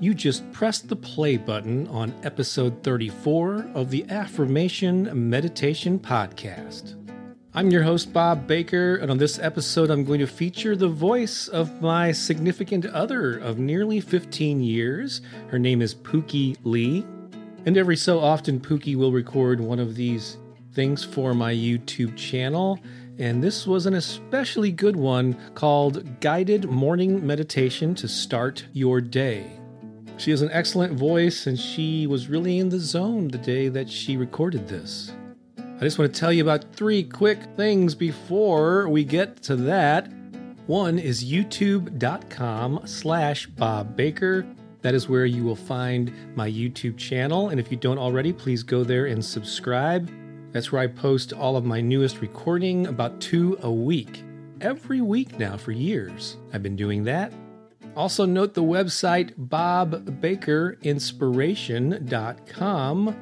you just pressed the play button on episode 34 of the Affirmation Meditation Podcast. I'm your host, Bob Baker, and on this episode, I'm going to feature the voice of my significant other of nearly 15 years. Her name is Pookie Lee. And every so often, Pookie will record one of these things for my YouTube channel. And this was an especially good one called Guided Morning Meditation to Start Your Day. She has an excellent voice, and she was really in the zone the day that she recorded this. I just want to tell you about three quick things before we get to that. One is youtube.com slash Bob Baker. That is where you will find my YouTube channel. And if you don't already, please go there and subscribe. That's where I post all of my newest recording, about two a week. Every week now for years. I've been doing that. Also, note the website bobbakerinspiration.com.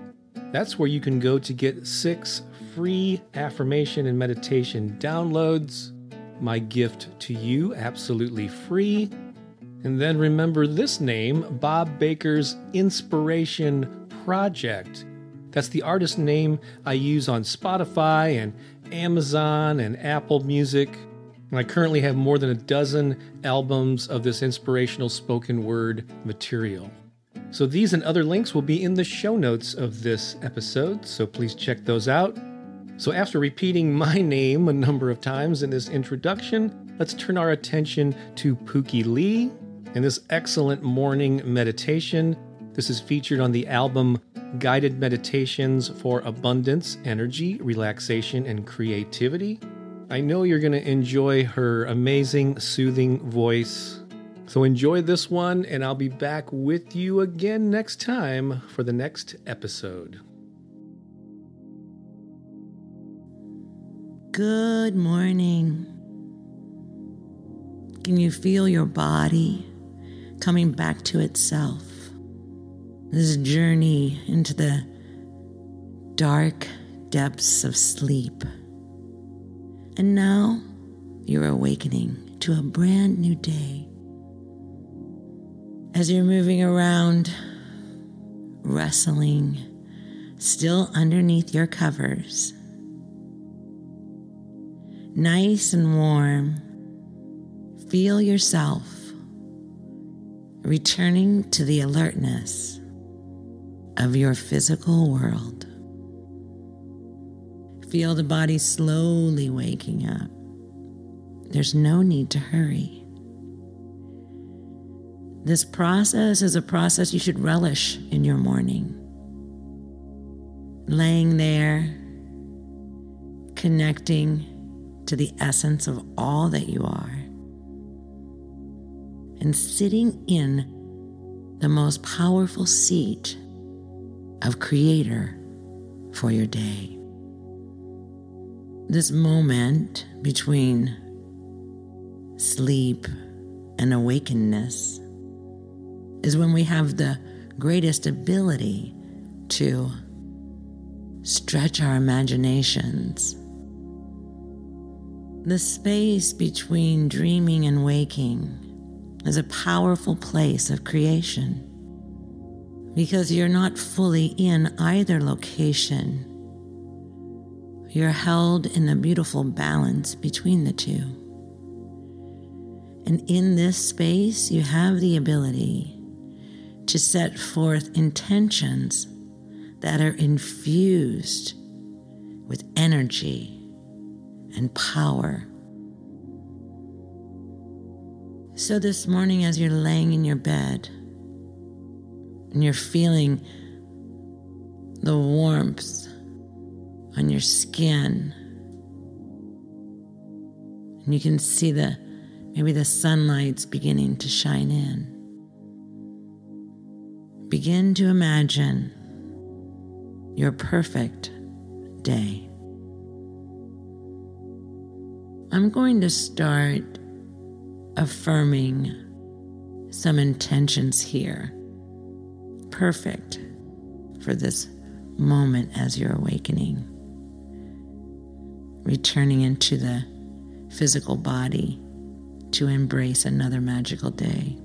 That's where you can go to get six free affirmation and meditation downloads. My gift to you, absolutely free. And then remember this name Bob Baker's Inspiration Project. That's the artist name I use on Spotify and Amazon and Apple Music. I currently have more than a dozen albums of this inspirational spoken word material. So these and other links will be in the show notes of this episode, so please check those out. So after repeating my name a number of times in this introduction, let's turn our attention to Pookie Lee and this excellent morning meditation. This is featured on the album Guided Meditations for Abundance, Energy, Relaxation, and Creativity. I know you're going to enjoy her amazing, soothing voice. So enjoy this one, and I'll be back with you again next time for the next episode. Good morning. Can you feel your body coming back to itself? This journey into the dark depths of sleep. And now you're awakening to a brand new day. As you're moving around, wrestling, still underneath your covers, nice and warm, feel yourself returning to the alertness of your physical world. Feel the body slowly waking up. There's no need to hurry. This process is a process you should relish in your morning. Laying there, connecting to the essence of all that you are, and sitting in the most powerful seat of Creator for your day this moment between sleep and awakeness is when we have the greatest ability to stretch our imaginations. The space between dreaming and waking is a powerful place of creation because you're not fully in either location. You're held in a beautiful balance between the two. And in this space, you have the ability to set forth intentions that are infused with energy and power. So, this morning, as you're laying in your bed and you're feeling the warmth on your skin, and you can see the maybe the sunlight's beginning to shine in. Begin to imagine your perfect day. I'm going to start affirming some intentions here. Perfect for this moment as you're awakening. Returning into the physical body to embrace another magical day.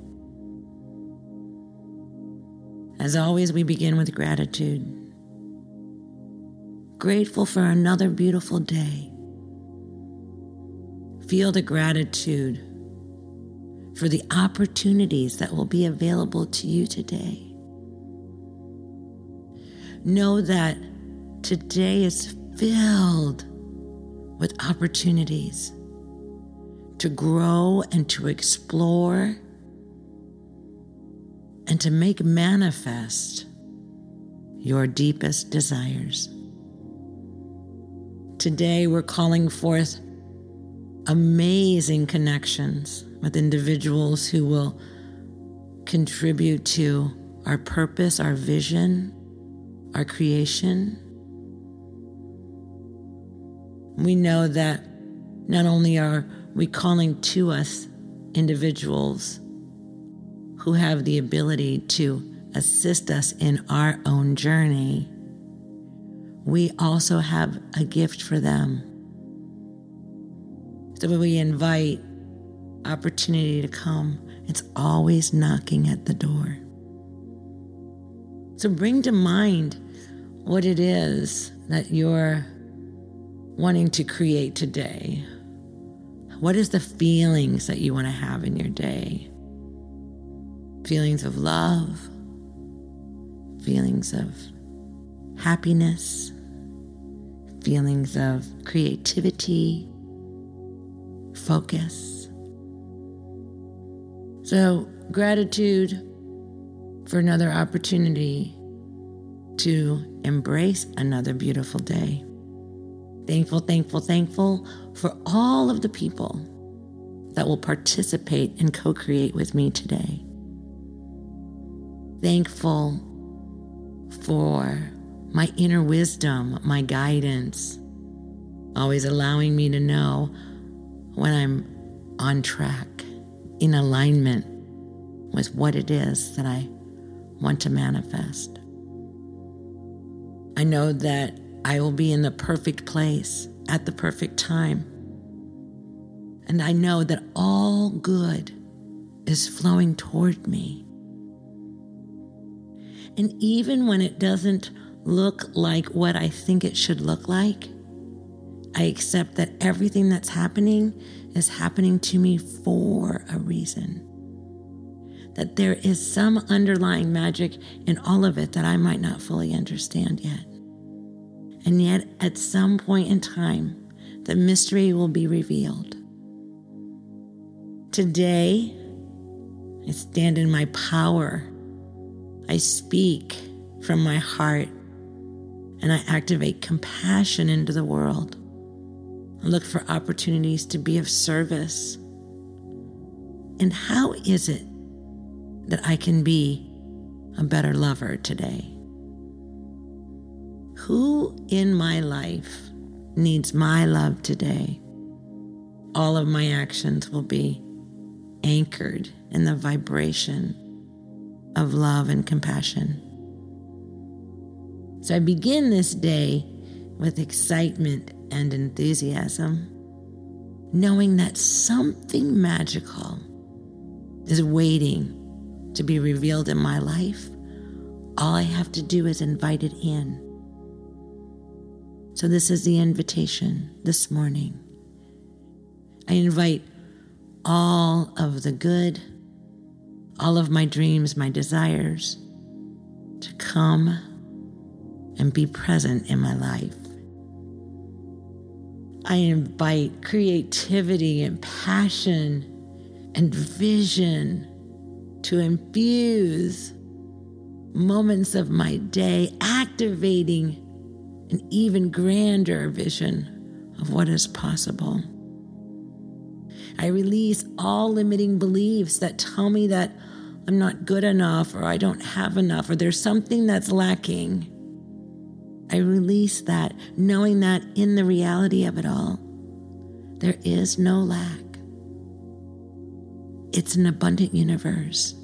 As always, we begin with gratitude. Grateful for another beautiful day. Feel the gratitude for the opportunities that will be available to you today. Know that today is filled with opportunities to grow and to explore and to make manifest your deepest desires. Today, we're calling forth amazing connections with individuals who will contribute to our purpose, our vision, our creation. We know that not only are we calling to us individuals who have the ability to assist us in our own journey, we also have a gift for them. So when we invite opportunity to come, it's always knocking at the door. So bring to mind what it is that you're wanting to create today. What is the feelings that you want to have in your day? feelings of love, feelings of happiness, feelings of creativity, focus. So, gratitude for another opportunity to embrace another beautiful day. Thankful, thankful, thankful for all of the people that will participate and co create with me today thankful for my inner wisdom, my guidance, always allowing me to know when I'm on track, in alignment with what it is that I want to manifest. I know that I will be in the perfect place at the perfect time. And I know that all good is flowing toward me. And even when it doesn't look like what I think it should look like, I accept that everything that's happening is happening to me for a reason. That there is some underlying magic in all of it that I might not fully understand yet. And yet, at some point in time, the mystery will be revealed. Today, I stand in my power I speak from my heart and I activate compassion into the world. I look for opportunities to be of service. And how is it that I can be a better lover today? Who in my life needs my love today? All of my actions will be anchored in the vibration of love and compassion. So I begin this day with excitement and enthusiasm, knowing that something magical is waiting to be revealed in my life, all I have to do is invite it in. So, this is the invitation this morning. I invite all of the good, all of my dreams, my desires to come and be present in my life. I invite creativity and passion and vision to infuse moments of my day, activating an even grander vision of what is possible. I release all limiting beliefs that tell me that I'm not good enough or I don't have enough or there's something that's lacking. I release that, knowing that in the reality of it all, there is no lack. It's an abundant universe.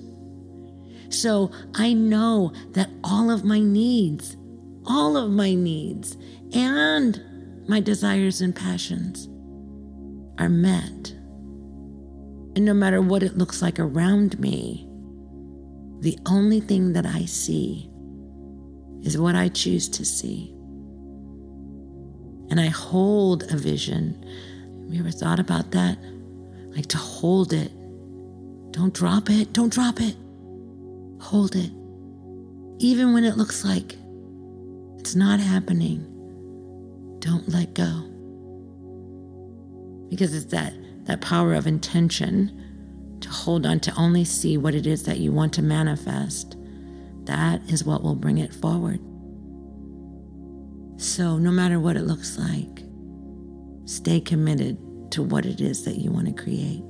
So I know that all of my needs, all of my needs, and my desires and passions are met. And no matter what it looks like around me, the only thing that I see is what I choose to see. And I hold a vision. Have you ever thought about that? Like to hold it. Don't drop it. Don't drop it. Hold it. Even when it looks like it's not happening, don't let go. Because it's that, that power of intention to hold on to only see what it is that you want to manifest. That is what will bring it forward. So, no matter what it looks like, stay committed to what it is that you want to create.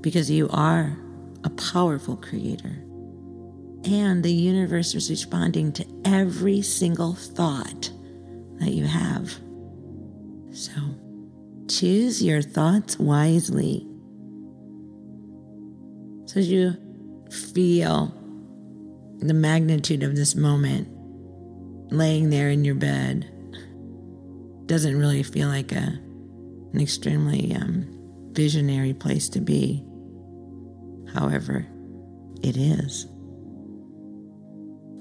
Because you are a powerful creator. And the universe is responding to every single thought that you have. So choose your thoughts wisely. So you feel the magnitude of this moment, laying there in your bed doesn't really feel like a, an extremely um, visionary place to be. However, it is.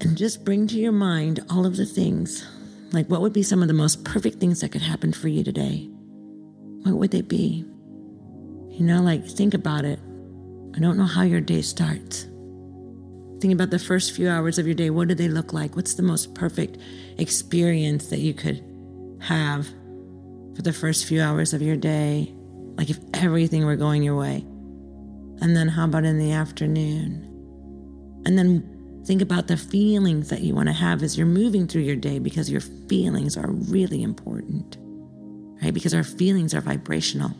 And just bring to your mind all of the things. Like, what would be some of the most perfect things that could happen for you today? What would they be? You know, like, think about it. I don't know how your day starts. Think about the first few hours of your day. What do they look like? What's the most perfect experience that you could have for the first few hours of your day? Like, if everything were going your way. And then, how about in the afternoon? And then Think about the feelings that you want to have as you're moving through your day because your feelings are really important, right? Because our feelings are vibrational.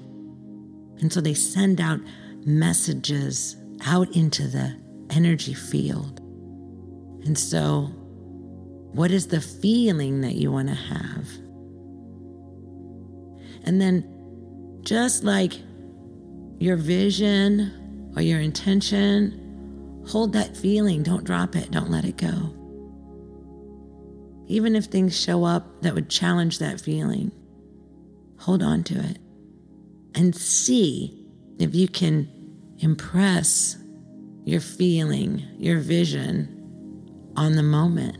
And so they send out messages out into the energy field. And so, what is the feeling that you want to have? And then, just like your vision or your intention Hold that feeling. Don't drop it. Don't let it go. Even if things show up that would challenge that feeling, hold on to it and see if you can impress your feeling, your vision on the moment.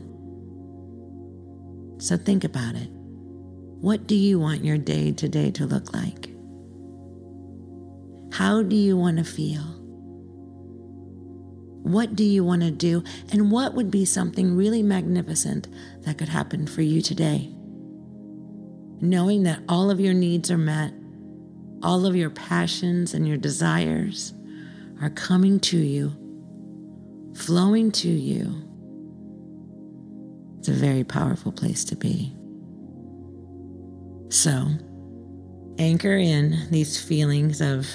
So think about it. What do you want your day today to look like? How do you want to feel? What do you want to do? And what would be something really magnificent that could happen for you today? Knowing that all of your needs are met, all of your passions and your desires are coming to you, flowing to you. It's a very powerful place to be. So, anchor in these feelings of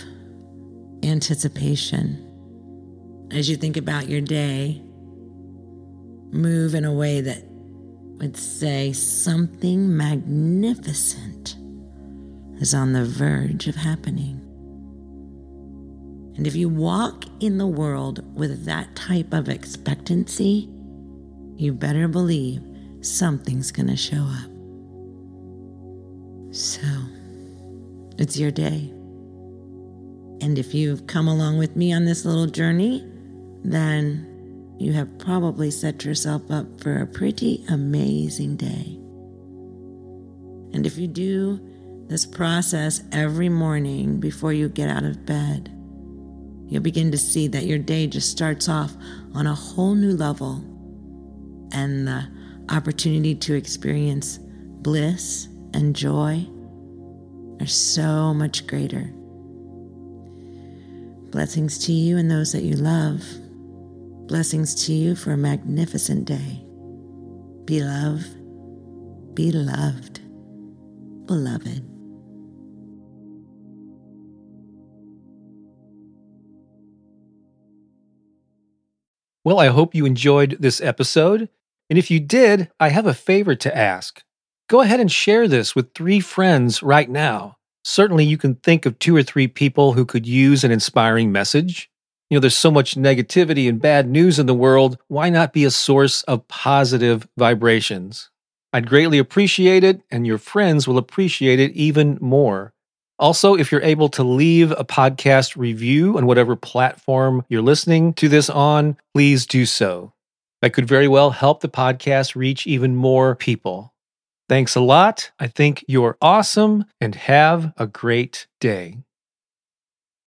anticipation as you think about your day, move in a way that would say something magnificent is on the verge of happening. And if you walk in the world with that type of expectancy, you better believe something's going to show up. So, it's your day. And if you've come along with me on this little journey, then you have probably set yourself up for a pretty amazing day. And if you do this process every morning before you get out of bed, you'll begin to see that your day just starts off on a whole new level and the opportunity to experience bliss and joy are so much greater. Blessings to you and those that you love. Blessings to you for a magnificent day. Be loved, be loved, beloved. Well, I hope you enjoyed this episode. And if you did, I have a favor to ask. Go ahead and share this with three friends right now. Certainly, you can think of two or three people who could use an inspiring message. You know, there's so much negativity and bad news in the world. Why not be a source of positive vibrations? I'd greatly appreciate it, and your friends will appreciate it even more. Also, if you're able to leave a podcast review on whatever platform you're listening to this on, please do so. That could very well help the podcast reach even more people. Thanks a lot. I think you're awesome and have a great day.